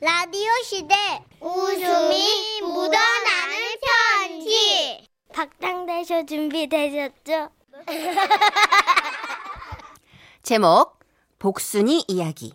라디오 시대 웃음이 묻어나는 편지 박장대쇼 준비되셨죠? 제목 복순이 이야기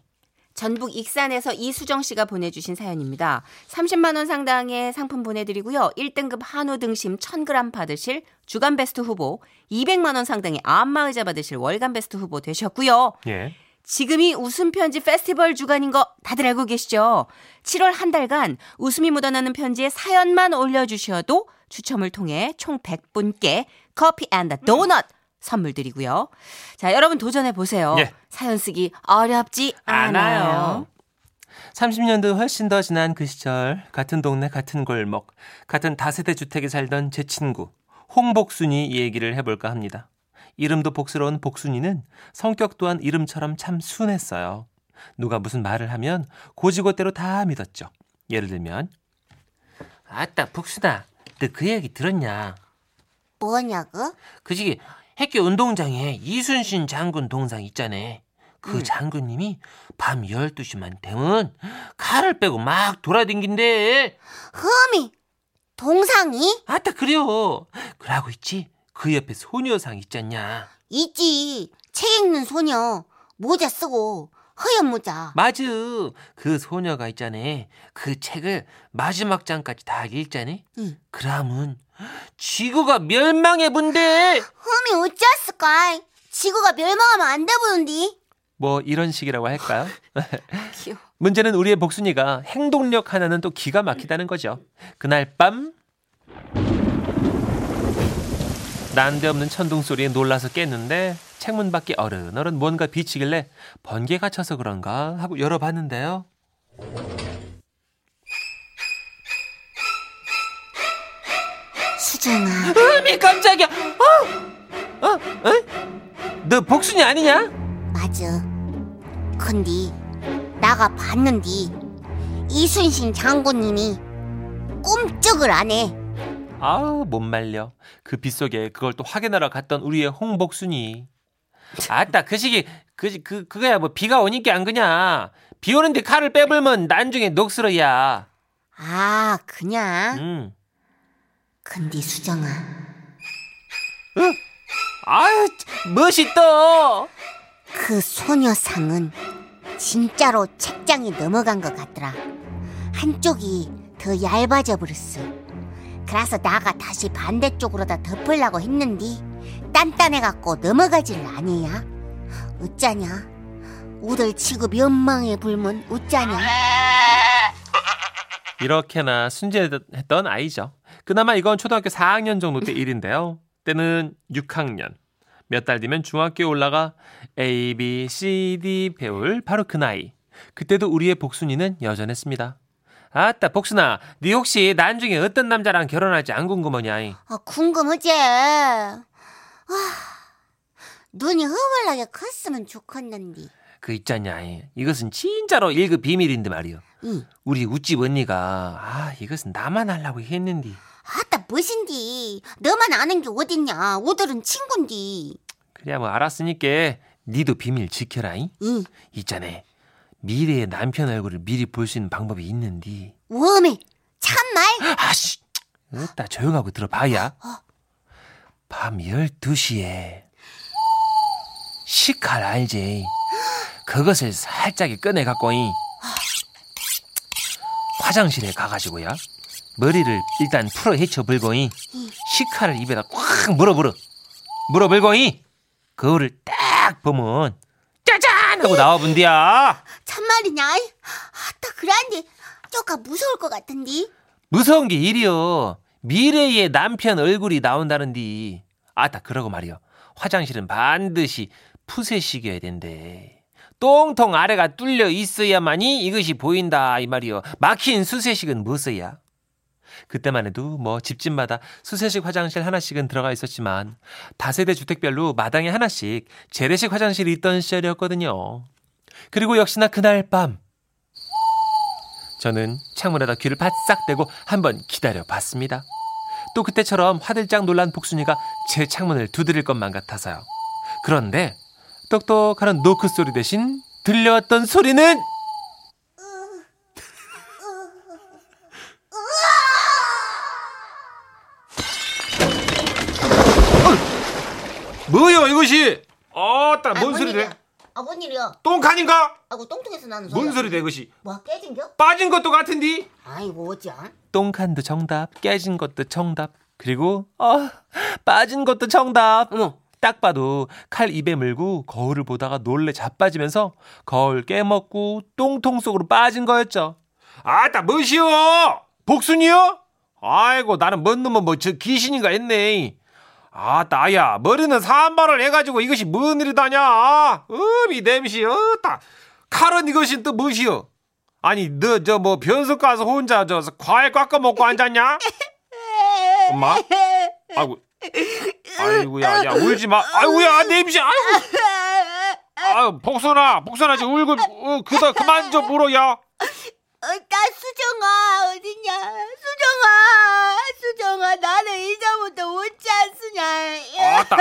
전북 익산에서 이수정 씨가 보내주신 사연입니다. 30만 원 상당의 상품 보내드리고요. 1등급 한우 등심 1000g 받으실 주간 베스트 후보, 200만 원 상당의 안마의자 받으실 월간 베스트 후보 되셨고요. 예. 지금이 웃음 편지 페스티벌 주간인 거 다들 알고 계시죠? 7월 한 달간 웃음이 묻어나는 편지에 사연만 올려주셔도 추첨을 통해 총 100분께 커피 and 도넛 선물 드리고요. 자, 여러분 도전해 보세요. 예. 사연 쓰기 어렵지 않아요. 않아요. 30년도 훨씬 더 지난 그 시절 같은 동네 같은 골목 같은 다세대 주택에 살던 제 친구 홍복순이 이 얘기를 해볼까 합니다. 이름도 복스러운 복순이는 성격 또한 이름처럼 참 순했어요. 누가 무슨 말을 하면 고지고대로 다 믿었죠. 예를 들면 아따 복순아 너 그 얘기 들었냐? 뭐냐고? 그지 학교 운동장에 이순신 장군 동상 있잖아. 그 응. 장군님이 밤 12시만 되면 칼을 빼고 막 돌아댕긴대. 흠이 동상이 아따 그래요. 그러고 있지. 그 옆에 소녀상 있잖냐. 있지. 책 읽는 소녀 모자 쓰고 허연 모자. 맞아. 그 소녀가 있잖아. 그 책을 마지막 장까지 다 읽잖아. 응. 그러면 지구가 멸망해 본대. 흠이 어찌했을까? 지구가 멸망하면 안 되보는디. 뭐 이런 식이라고 할까요? 문제는 우리의 복순이가 행동력 하나는 또 기가 막히다는 거죠. 그날 밤 난데없는 천둥 소리에 놀라서 깼는데 책문 밖에 어른어른 뭔가 비치길래 번개가 쳐서 그런가 하고 열어봤는데요. 수정아. 으미 깜짝이야. 어? 어? 어? 너 복순이 아니냐? 맞아. 근데 나가 봤는디 이순신 장군님이 꼼짝을 안 해. 아우 못 말려. 그 빗속에 그걸 또 확인하러 갔던 우리의 홍복순이. 아따 그 시기 그, 그 그거야 뭐 비가 오니까 안 그냐. 비 오는데 칼을 빼불면 나중에 녹슬어야. 아, 그냥. 음. 근데 수정아. 아유 멋있다. 그 소녀상은 진짜로 책장이 넘어간 것 같더라. 한쪽이 더 얇아져 버렸어. 그래서 나가 다시 반대쪽으로 다 덮으려고 했는데 단단해갖고 넘어가지를 아니야. 어쩌냐? 우들 치고 면망에 불면 어쩌냐? 이렇게나 순진했던 아이죠. 그나마 이건 초등학교 4학년 정도 때 일인데요. 때는 6학년. 몇 달 뒤면 중학교에 올라가 A, B, C, D 배울 바로 그 나이. 그때도 우리의 복순이는 여전했습니다. 아따 복순아, 네 혹시 나중에 어떤 남자랑 결혼할지 안 궁금하냐? 아, 궁금하지? 아, 눈이 흐물하게 컸으면 좋겠는데. 그 있잖냐. 이것은 진짜로 1급 비밀인데 말이요. 응. 우리 우집 언니가 아 이것은 나만 하려고 했는데 아따, 무엇인디? 너만 아는 게 어딨냐? 우들은 친군디. 그래 뭐 알았으니까 니도 비밀 지켜라잉. 응. 있잖아. 미래의 남편 얼굴을 미리 볼 수 있는 방법이 있는데. 웜에 참말? 아씨! 으따 조용하고 들어봐야. 어. 밤 12시에 식칼 알지? 그것을 살짝 꺼내 갖고 이 화장실에 가가지고요. 머리를 일단 풀어 헤쳐 불고 이 식칼을 입에다 꽉 물어불어. 물어 불고 이 거울을 딱 보면 짜잔! 하고 나와 본디야. 참말이냐? 아따, 그란데 쪼까 무서울 것 같은디. 무서운 게 일이요. 미래의 남편 얼굴이 나온다는디. 아따 그러고 말이요. 화장실은 반드시 푸세식이어야 된대. 똥통 아래가 뚫려 있어야만이 이것이 보인다 이 말이요. 막힌 수세식은 뭐 써야? 그때만 해도 뭐 집집마다 수세식 화장실 하나씩은 들어가 있었지만 다세대 주택별로 마당에 하나씩 재래식 화장실이 있던 시절이었거든요. 그리고 역시나 그날 밤. 저는 창문에다 귀를 바싹 대고 한번 기다려 봤습니다. 또 그때처럼 화들짝 놀란 복순이가 제 창문을 두드릴 것만 같아서요. 그런데 똑똑하는 노크 소리 대신 들려왔던 소리는 뭐야 이것이? 어, 아따 뭔 아, 소리래? 아, 뭔 일이야? 똥칸인가? 아이고, 똥통에서 나는 뭔 소리 돼 그것이? 뭐, 깨진겨? 빠진 것도 같은디? 아이고, 어찌야? 똥칸도 정답, 깨진 것도 정답, 그리고 아 빠진 것도 정답. 어머, 딱 봐도 칼 입에 물고 거울을 보다가 놀래 자빠지면서 거울 깨먹고 똥통 속으로 빠진 거였죠. 아따 뭐시여? 복순이요? 아이고 나는 뭔 놈은 뭐 저 귀신인가 했네. 아따 아야 머리는 산발을 해가지고 이것이 뭔 일이다냐? 음이 냄새 어따 칼은 이것이 또 무엇이여? 아니 너 저 뭐 변속 가서 혼자 저 과일 깎아 먹고 앉았냐? 엄마? 아이고 아이고야, 야 울지 마. 아이고야, 냄새. 아이고. 아유, 복선아, 복선아 지금 울고 어, 그다 그만 좀 울어야. 어, 나 수정아 어딨냐 수정아 수정아 나는 이제부터 웃지 않으냐 아따,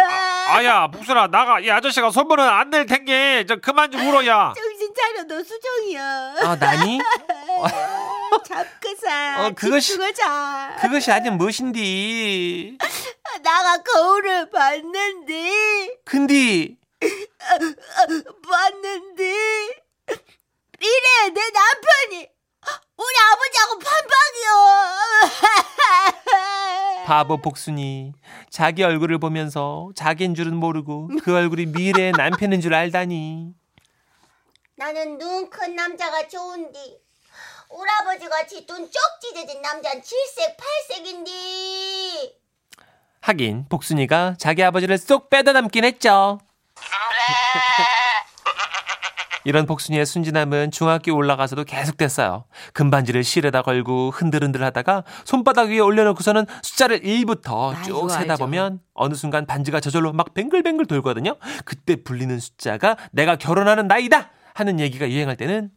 아, 아야, 복선아 나가. 이 아저씨가 선물은 안 낼 텐게. 저 그만 좀 울어 야. 정신 차려 너 수정이야 아, 나니? 잡그사 어, 그것이- 자 그것이 아니면 무엇인디? 나가 거울을 봤는데 근디 봤는데 이래 내 남편이 우리 아버지하고 판박이요 바보 복순이 자기 얼굴을 보면서 자기인 줄은 모르고 그 얼굴이 미래의 남편인 줄 알다니. 나는 눈 큰 남자가 좋은디 우리 아버지 같이 눈쪽 찢어진 남자는 칠색 팔색인디 하긴 복순이가 자기 아버지를 쏙 빼다 담긴 했죠. 이런 복순이의 순진함은 중학교 올라가서도 계속됐어요. 금반지를 실에다 걸고 흔들흔들 하다가 손바닥 위에 올려놓고서는 숫자를 1부터 아, 쭉 세다 알죠. 보면 어느 순간 반지가 저절로 막 뱅글뱅글 돌거든요. 그때 불리는 숫자가 내가 결혼하는 나이다! 하는 얘기가 유행할 때는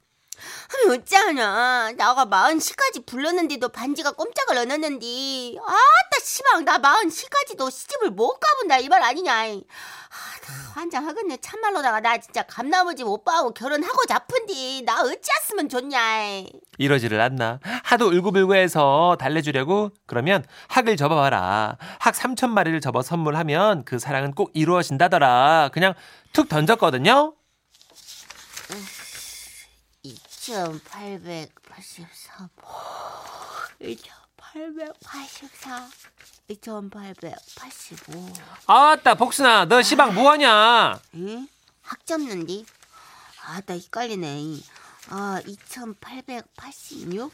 어쩌냐 나가 마흔 시까지 불렀는데도 반지가 꼼짝을 안 했는디 아따 시방 나 마흔 시까지도 시집을 못 가본다 이 말 아니냐 아, 나 환장하겠네 참말로다가 나 진짜 감나무집 오빠하고 결혼하고 잡은디 나 어찌했으면 좋냐 이러지를 않나. 하도 울고불고 해서 달래주려고 그러면 학을 접어봐라. 학 3천 마리를 접어 선물하면 그 사랑은 꼭 이루어진다더라. 그냥 툭 던졌거든요. 2883 2884 2885 아따 복순아 너 시방 뭐하냐? 응? 학 접는디? 아, 나 헷갈리네. 아, 2886?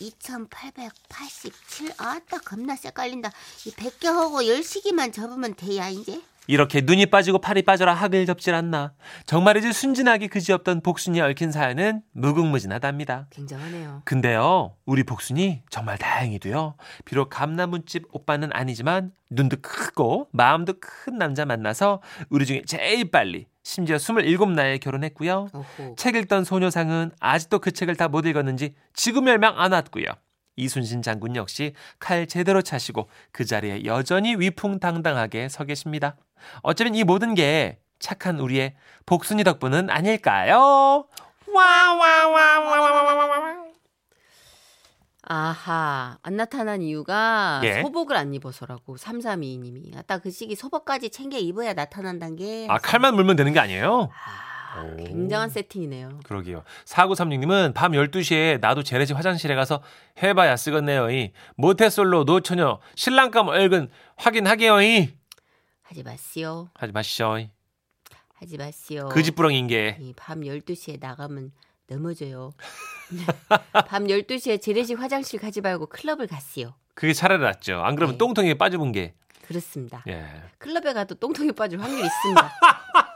2887? 아따, 겁나 헷갈린다. 이 100개 하고 10시기만 접으면 돼야, 이제? 이렇게 눈이 빠지고 팔이 빠져라 학을 접질 않나. 정말이지 순진하기 그지없던 복순이 얽힌 사연은 무궁무진하답니다. 굉장하네요. 근데요, 우리 복순이 정말 다행히도요. 비록 감나무집 오빠는 아니지만 눈도 크고 마음도 큰 남자 만나서 우리 중에 제일 빨리 심지어 27나이에 결혼했고요. 오호. 책 읽던 소녀상은 아직도 그 책을 다 못 읽었는지 지금 멸망 안 왔고요. 이순신 장군 역시 칼 제대로 차시고 그 자리에 여전히 위풍당당하게 서 계십니다. 어쩌면 이 모든 게 착한 우리의 복순이 덕분은 아닐까요? 와와와와와와와 아하, 안 나타난 이유가 예. 소복을 안 입어서라고 3322님이. 아따 그 시기 소복까지 챙겨 입어야 나타난단 게. 아 칼만 물면 되는 게 아니에요? 아, 오. 굉장한 세팅이네요. 그러게요. 4936님은 밤 12시에 나도 재래식 화장실에 가서 해봐야 쓰겠네요. 이 모태솔로 노처녀 신랑감 얼근 확인하게요. 이 하지 마시오. 하지 마시죠. 이. 하지 마시오. 그지부렁인 게. 이밤 12시에 나가면 넘어져요. 밤 12시에 재래식 화장실 가지 말고 클럽을 갔시오. 그게 차라리 낫죠. 안 그러면 네. 똥통에 빠져본 게. 그렇습니다. 예. 클럽에 가도 똥통에 빠질 확률이 있습니다.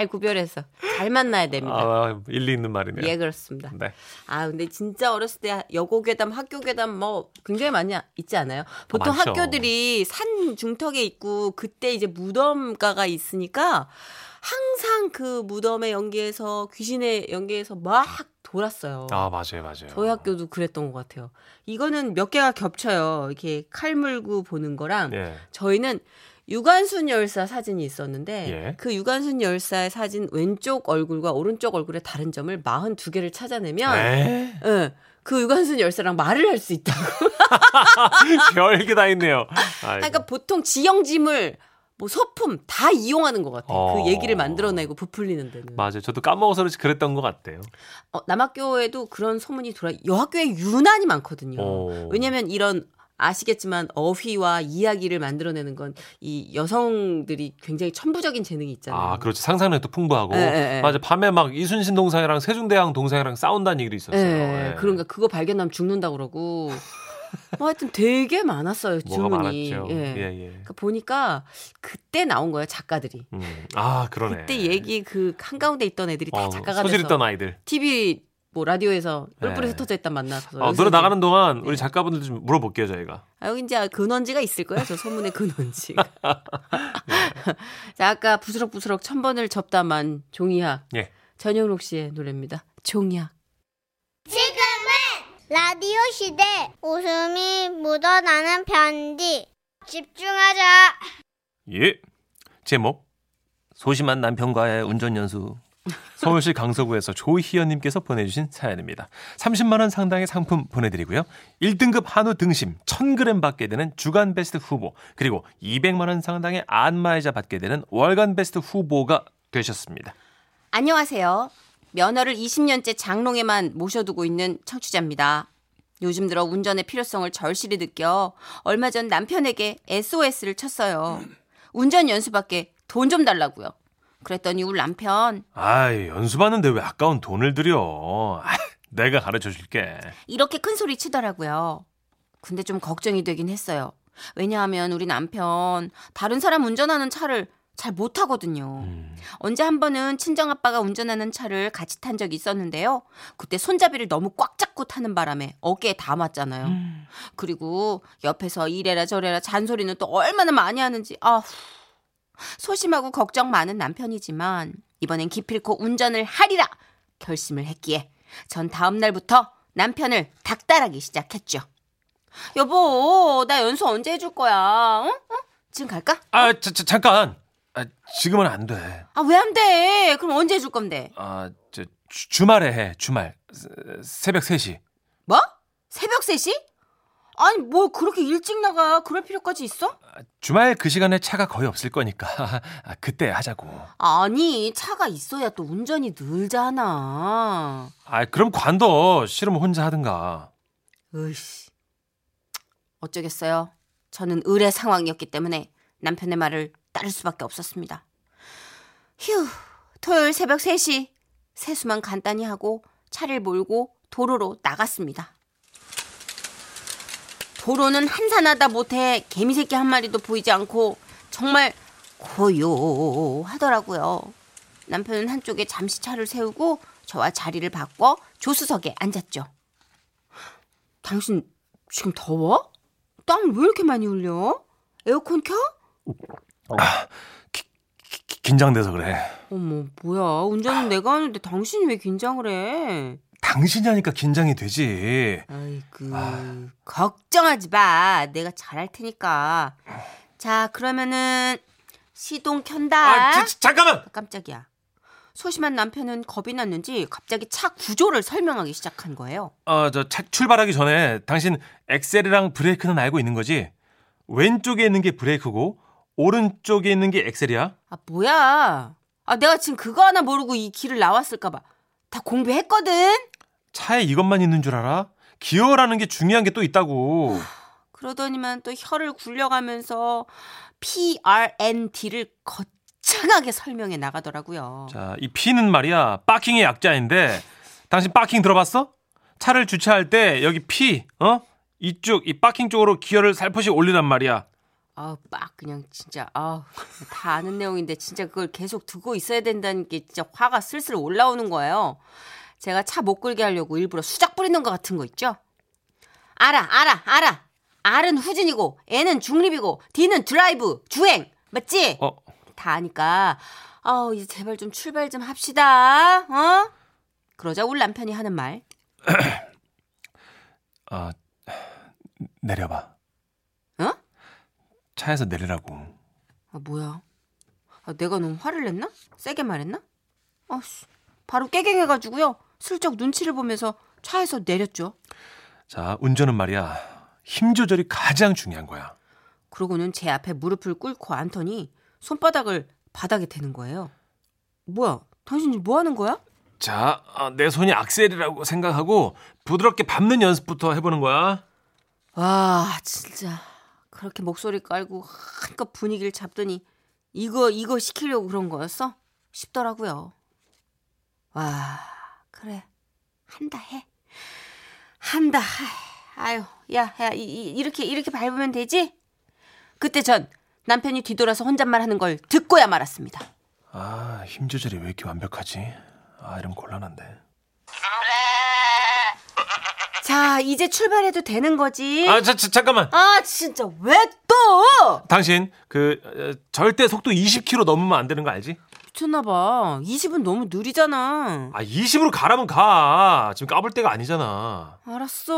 잘 구별해서 잘 만나야 됩니다. 아, 일리 있는 말이네요. 예, 그렇습니다. 네. 아, 근데 진짜 어렸을 때 여고 괴담, 학교 괴담 뭐 굉장히 많이 있지 않아요? 보통 많죠. 학교들이 산 중턱에 있고 그때 이제 무덤가가 있으니까 항상 그 무덤에 연기해서 귀신에 연기해서 막 돌았어요. 아, 맞아요, 맞아요. 저희 학교도 그랬던 것 같아요. 이거는 몇 개가 겹쳐요. 이렇게 칼 물고 보는 거랑 예. 저희는 유관순 열사 사진이 있었는데 예. 그 유관순 열사의 사진 왼쪽 얼굴과 오른쪽 얼굴의 다른 점을 42개를 찾아내면 에? 예, 그 유관순 열사랑 말을 할 수 있다고. 별게 다 있네요. 아이고. 그러니까 보통 지형짐을 뭐 소품 다 이용하는 것 같아요. 어. 그 얘기를 만들어내고 부풀리는 데는. 맞아요. 저도 까먹어서 그렇지 그랬던 것 같아요. 어, 남학교에도 그런 소문이 돌아 여학교에 유난히 많거든요. 어. 왜냐면 이런 아시겠지만 어휘와 이야기를 만들어내는 건 이 여성들이 굉장히 천부적인 재능이 있잖아요. 아, 그렇지. 상상력도 풍부하고. 예, 예, 예. 맞아. 밤에 막 이순신 동상이랑 세종대왕 동상이랑 싸운다는 얘기도 있었어요. 예, 예. 그러니까 그거 발견하면 죽는다 그러고. 뭐 하여튼 되게 많았어요. 많았죠. 예. 예, 예. 그러니까 보니까 그때 나온 거예요 작가들이. 음. 아, 그러네. 그때 얘기 그 한가운데 있던 애들이 다 어, 작가가 소질 돼서 있던 아이들. TV 뭐 라디오에서 뿔뿔이 네. 흩어져 있단 만나서 어, 여기서 노래 나가는 동안 우리 네. 작가분들 좀 물어볼게요, 저희가. 아, 여기 이제 근원지가 있을 거예요. 저 소문의 근원지가. 네. 자, 아까 부스럭부스럭 천 번을 접담한 종이학. 예. 전영록 씨의 노래입니다. 종이학. 라디오 시대 웃음이 묻어나는 편지 집중하자 예. 제목. 소심한 남편과의 운전 연수. 서울시 강서구에서 조희연님께서 보내주신 사연입니다. 30만 원 상당의 상품 보내드리고요. 1등급 한우 등심 1,000g 받게 되는 주간 베스트 후보 그리고 200만 원 상당의 안마의자 받게 되는 월간 베스트 후보가 되셨습니다. 안녕하세요. 면허를 20년째 장롱에만 모셔두고 있는 청취자입니다. 요즘 들어 운전의 필요성을 절실히 느껴 얼마 전 남편에게 SOS를 쳤어요. 운전 연수밖에 돈 좀 달라고요. 그랬더니 우리 남편 아이 연수받는데 왜 아까운 돈을 들여? 아, 내가 가르쳐 줄게. 이렇게 큰 소리 치더라고요. 근데 좀 걱정이 되긴 했어요. 왜냐하면 우리 남편 다른 사람 운전하는 차를 잘 못하거든요. 음. 언제 한 번은 친정아빠가 운전하는 차를 같이 탄 적이 있었는데요. 그때 손잡이를 너무 꽉 잡고 타는 바람에 어깨에 다 맞잖아요. 그리고 옆에서 이래라 저래라 잔소리는 또 얼마나 많이 하는지 아후. 소심하고 걱정 많은 남편이지만 이번엔 기필코 운전을 하리라 결심을 했기에 전 다음 날부터 남편을 닥달하기 시작했죠. 여보, 나 연수 언제 해줄 거야? 어? 어? 지금 갈까? 아, 자, 자, 잠깐. 아, 지금은 안 돼. 아, 왜 안 돼? 그럼 언제 해줄 건데? 아, 저 주, 주말에 해. 주말. 새- 새벽 3시. 뭐? 새벽 3시? 아니, 뭐 그렇게 일찍 나가? 그럴 필요까지 있어? 주말 그 시간에 차가 거의 없을 거니까 아, 그때 하자고. 아니, 차가 있어야 또 운전이 늘잖아. 아, 그럼 관둬. 싫으면 혼자 하든가. 으이씨. 어쩌겠어요. 저는 의뢰 상황이었기 때문에 남편의 말을 따를 수밖에 없었습니다. 휴, 토요일 새벽 3시 세수만 간단히 하고 차를 몰고 도로로 나갔습니다. 도로는 한산하다 못해 개미새끼 한 마리도 보이지 않고 정말 고요하더라고요. 남편은 한쪽에 잠시 차를 세우고 저와 자리를 바꿔 조수석에 앉았죠. 당신 지금 더워? 땀을 왜 이렇게 많이 흘려? 에어컨 켜? 기- 긴장돼서 그래. 어머 뭐야 운전은 내가 하는데 당신이 왜 긴장을 해? 당신이 하니까 긴장이 되지. 아이고 걱정하지 마. 내가 잘할 테니까. 자 그러면은 시동 켠다. 아, 자, 자, 잠깐만. 깜짝이야. 소심한 남편은 겁이 났는지 갑자기 차 구조를 설명하기 시작한 거예요. 어, 저차 출발하기 전에 당신 엑셀이랑 브레이크는 알고 있는 거지? 왼쪽에 있는 게 브레이크고 오른쪽에 있는 게 엑셀이야? 아 뭐야? 아 내가 지금 그거 하나 모르고 이 길을 나왔을까 봐. 다 공부했거든 차에 이것만 있는 줄 알아? 기어라는 게 중요한 게 또 있다고. 그러더니만 또 혀를 굴려가면서 PRNT를 거창하게 설명해 나가더라고요. 자, 이 P는 말이야. 파킹의 약자인데 당신 parking 들어봤어? 차를 주차할 때 여기 P, 어? 이쪽 이 parking 쪽으로 기어를 살포시 올리란 말이야. 아우 빡 그냥 진짜 아우 다 아는 내용인데 진짜 그걸 계속 두고 있어야 된다는 게 진짜 화가 슬슬 올라오는 거예요. 제가 차 못 끌게 하려고 일부러 수작 부리는 것 같은 거 있죠? 알아 알아 알아 R은 후진이고 N은 중립이고 D는 드라이브 주행 맞지? 어, 다 아니까 아우 이제 제발 좀 출발 좀 합시다 어? 그러자 우리 남편이 하는 말 아, 내려봐. 어? 차에서 내리라고. 아 뭐야 아, 내가 너무 화를 냈나? 세게 말했나? 아씨 바로 깨갱해가지고요 슬쩍 눈치를 보면서 차에서 내렸죠 자, 운전은 말이야. 힘 조절이 가장 중요한 거야. 그러고는 제 앞에 무릎을 꿇고 앉더니 손바닥을 바닥에 대는 거예요. 뭐야? 당신 지금 뭐 하는 거야? 자, 아, 내 손이 악셀이라고 생각하고 부드럽게 밟는 연습부터 해보는 거야. 와, 진짜 그렇게 목소리 깔고 한껏 분위기를 잡더니 이거 이거 시키려고 그런 거였어? 싶더라고요. 와, 그래. 한다 해. 한다. 아유, 야, 야, 이, 이, 이렇게 이렇게 밟으면 되지? 그때 전 남편이 뒤돌아서 혼잣말 하는 걸 듣고야 말았습니다. 아, 힘 조절이 왜 이렇게 완벽하지? 아, 이러면 곤란한데. 자, 이제 출발해도 되는 거지? 아, 자, 자, 잠깐만. 아, 진짜 왜 또? 당신 그 어, 절대 속도 20km 넘으면 안 되는 거 알지? 미쳤나봐. 20은 너무 느리잖아. 아, 20으로 가라면 가. 지금 까불 때가 아니잖아. 알았어.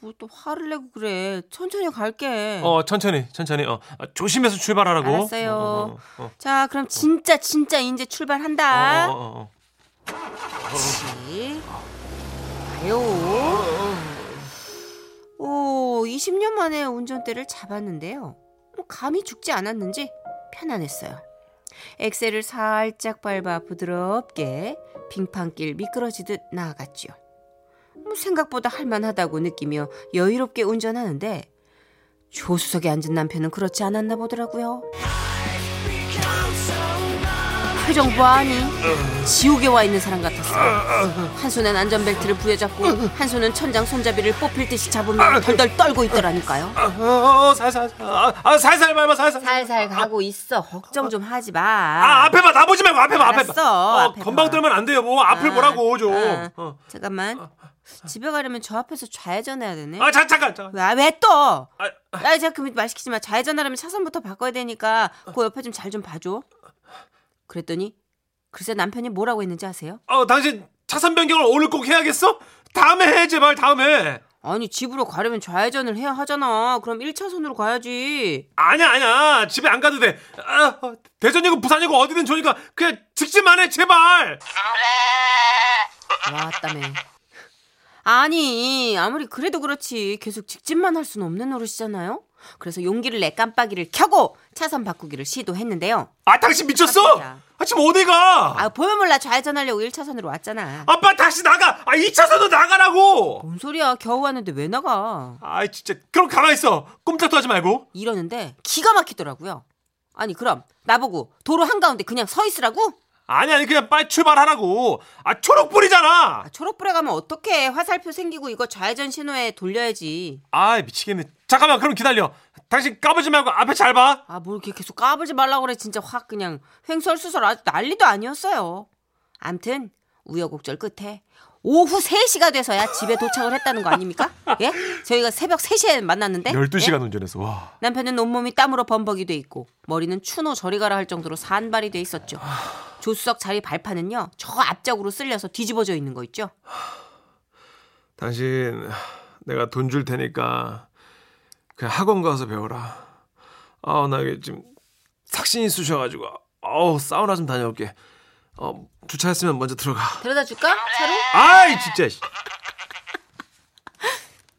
뭐 또 화를 내고 그래. 천천히 갈게. 어, 천천히, 천천히. 어, 아, 조심해서 출발하라고. 알았어요. 어, 어, 어, 자, 그럼 진짜 진짜 이제 어, 출발한다. 어, 어, 어. 가요. 오, 20년 만에 운전대를 잡았는데요. 뭐 감이 죽지 않았는지 편안했어요. 엑셀을 살짝 밟아 부드럽게 빙판길 미끄러지듯 나아갔죠. 뭐 생각보다 할만하다고 느끼며 여유롭게 운전하는데 조수석에 앉은 남편은 그렇지 않았나 보더라고요. 표정 보아하니 지옥에 와 있는 사람. 한 손엔 안전벨트를 부여잡고 한 손은 천장 손잡이를 뽑힐 듯이 잡으며 덜덜 떨고 있더라니까요. 어, 살살, 아, 아, 살살 밟아, 살살. 살살 가고 있어. 걱정 좀 하지 마. 아, 앞에 봐, 나 보지 말고 앞에 봐, 앞에 봐. 알았어, 어, 앞에 건방 봐. 들면 안 돼요, 뭐. 앞을 아, 보라고, 좀. 아, 어. 잠깐만. 집에 가려면 저 앞에서 좌회전해야 되네. 아, 자, 잠깐, 잠깐. 왜, 왜 또? 아, 아, 제가 그말 말 시키지 마. 좌회전하려면 차선부터 바꿔야 되니까 그 옆에 좀 잘 좀 봐줘. 그랬더니 글쎄 남편이 뭐라고 했는지 아세요? 어, 당신 차선 변경을 오늘 꼭 해야겠어? 다음에 해, 제발, 다음에. 아니 집으로 가려면 좌회전을 해야 하잖아. 그럼 1차선으로 가야지. 아니야, 아니야. 집에 안 가도 돼. 아, 어, 대전이고 부산이고 어디든 좋으니까 그냥 직진만 해, 제발. 왔다며. 아니 아무리 그래도 그렇지 계속 직진만 할 수는 없는 노릇이잖아요. 그래서 용기를 내 깜빡이를 켜고 차선 바꾸기를 시도했는데요. 아, 당신 미쳤어? 깜짝이야. 아, 지금 어디 가? 아 보면 몰라 좌회전하려고 1차선으로 왔잖아. 아빠 다시 나가. 아, 2차선으로 나가라고. 뭔 소리야 겨우 왔는데 왜 나가? 아, 진짜. 그럼 가만히 있어. 꼼짝도 하지 말고. 이러는데 기가 막히더라고요. 아니 그럼 나보고 도로 한가운데 그냥 서 있으라고? 아니, 아니, 그냥 빨리 출발하라고. 아, 초록불이잖아. 아, 초록불에 가면 어떡해 화살표 생기고 이거 좌회전 신호에 돌려야지. 아, 미치겠네. 잠깐만, 그럼 기다려. 당신 까불지 말고 앞에 잘 봐. 아, 뭘 이렇게 계속 까불지 말라고 그래. 진짜 확 그냥 횡설수설 아주 난리도 아니었어요. 암튼 우여곡절 끝에 오후 3시가 돼서야 집에 도착을 했다는 거 아닙니까? 예? 저희가 새벽 3시에 만났는데 12시간 운전해서, 와. 남편은 온몸이 땀으로 범벅이 돼 있고 머리는 추노 저리 가라 할 정도로 산발이 돼 있었죠. 조수석 자리 발판은요. 저 앞쪽으로 쓸려서 뒤집어져 있는 거 있죠. 당신, 내가 돈 줄 테니까 그냥 학원 가서 배워라. 아, 나 이게 지금 삭신이 쑤셔가지고, 어우, 사우나 좀 다녀올게. 어, 주차했으면 먼저 들어가. 데려다 줄까? 차로? 아이, 진짜. 씨.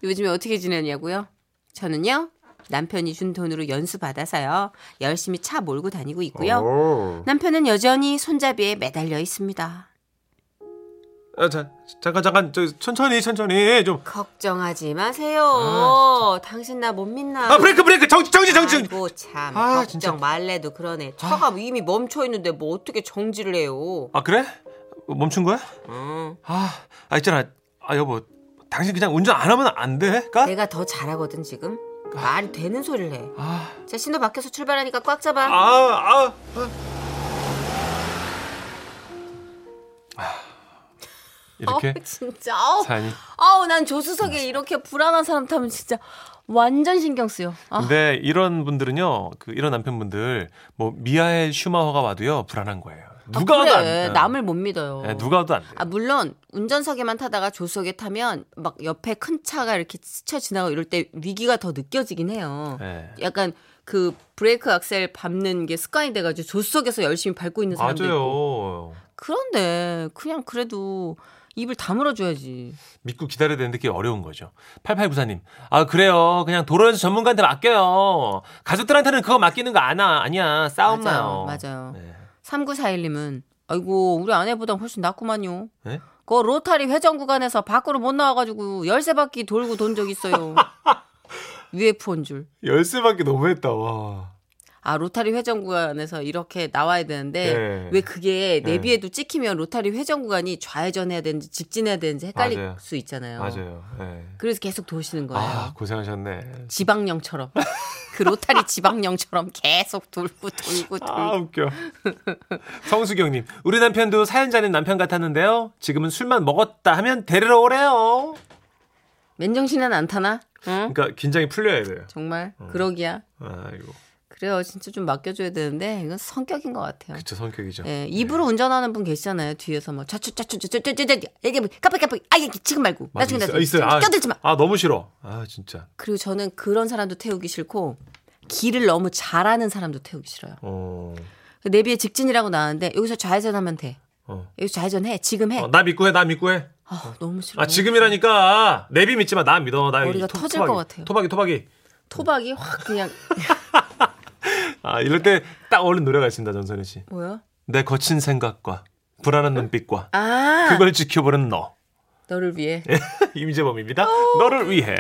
요즘에 어떻게 지내냐고요? 저는요. 남편이 준 돈으로 연수 받아서요. 열심히 차 몰고 다니고 있고요. 오. 남편은 여전히 손잡이에 매달려 있습니다. 아, 자, 잠깐, 잠깐, 저, 천천히, 천천히. 좀. 걱정하지 마세요. 당신 나 못 믿나? 아, 브레이크, 브레이크. 정지, 정지, 정지. 아이고 참 아, 걱정 진짜. 말래도 그러네. 차가 이미 멈춰 있는데 뭐 어떻게 정지를 해요? 아, 그래? 멈춘 거야? 어. 아, 아, 있잖아. 아, 여보. 당신 그냥 운전 안 하면 안 돼? 까? 내가 더 잘하거든 지금. 말이 되는 소리를 해. 아, 자 신호 바뀌어서 출발하니까 꽉 잡아. 아, 아. 아. 이렇게 어, 진짜. 아우, 사연이. 아우 난 조수석에 이렇게 불안한 사람 타면 진짜 완전 신경 쓰여. 아, 근데 이런 분들은요, 그 이런 남편분들 뭐 미하엘 슈마허가 와도요 불안한 거예요. 누가 아, 와도 안 그래. 돼. 남을 못 믿어요. 네, 누가 와도 안 돼. 아 물론 운전석에만 타다가 조수석에 타면 막 옆에 큰 차가 이렇게 스쳐 지나고 이럴 때 위기가 더 느껴지긴 해요. 네. 약간 그 브레이크 악셀 밟는 게 습관이 돼가지고 조수석에서 열심히 밟고 있는 사람도 있고. 맞아요. 그런데 그냥 그래도 입을 다물어줘야지. 믿고 기다려야 되는데 그게 어려운 거죠. 8894님. 아, 그래요. 그냥 도로에서 전문가한테 맡겨요. 가족들한테는 그거 맡기는 거 아나, 아니야. 싸움 나요. 맞아요. 맞아요. 네. 3941님은 아이고 우리 아내보다 훨씬 낫구만요. 네? 그 로타리 회전 구간에서 밖으로 못 나와가지고 열세 바퀴 돌고 돈 적 있어요. UFO인 줄. 열쇠밖에 너무했다, 와. 아 로타리 회전 구간에서 이렇게 나와야 되는데 네. 왜 그게 네. 내비에도 찍히면 로타리 회전 구간이 좌회전해야 되는지 직진해야 되는지 헷갈릴 맞아요. 수 있잖아요. 맞아요. 네. 그래서 계속 도시는 거예요. 아, 고생하셨네. 지방령처럼 그 로타리 지방령처럼 계속 돌고 돌고 돌고. 아, 웃겨. 성수경님, 우리 남편도 사연자님 남편 같았는데요. 지금은 술만 먹었다 하면 데리러 오래요. 맨정신은 안 타나? 응? 그러니까 긴장이 풀려야 돼요. 정말 어. 그러기야. 아이고, 그래요. 진짜 좀 맡겨줘야 되는데 이건 성격인 것 같아요. 그쵸 성격이죠. 예, 입으로 운전하는 분 계시잖아요. 뒤에서 뭐 차추 차추 차추차추 얘기 깜빡 깜빡 아 얘기 지금 말고 맞아, 나중에. 나중에 있어요. 아, 껴들지 마. 아 너무 싫어. 아 진짜. 그리고 저는 그런 사람도 태우기 싫고 길을 너무 잘하는 사람도 태우기 싫어요. 어, 내비에 직진이라고 나왔는데 여기서 좌회전하면 돼. 어. 여기서 좌회전해. 지금 해. 어, 나 믿고 해, 나 믿고 해. 아, 너무 싫어. 아 지금이라니까 내비 믿지 마, 나 믿어. 나 머리가 토- 터질 토박이, 것 같아요. 토박이, 토박이. 토박이 확 그냥 아 이럴 때 딱 어울린 노래가 있습니다, 전선희 씨. 뭐야? 내 거친 생각과 불안한 눈빛과 아 그걸 지켜보는 너. 너를 위해. 임재범입니다. 너를 위해.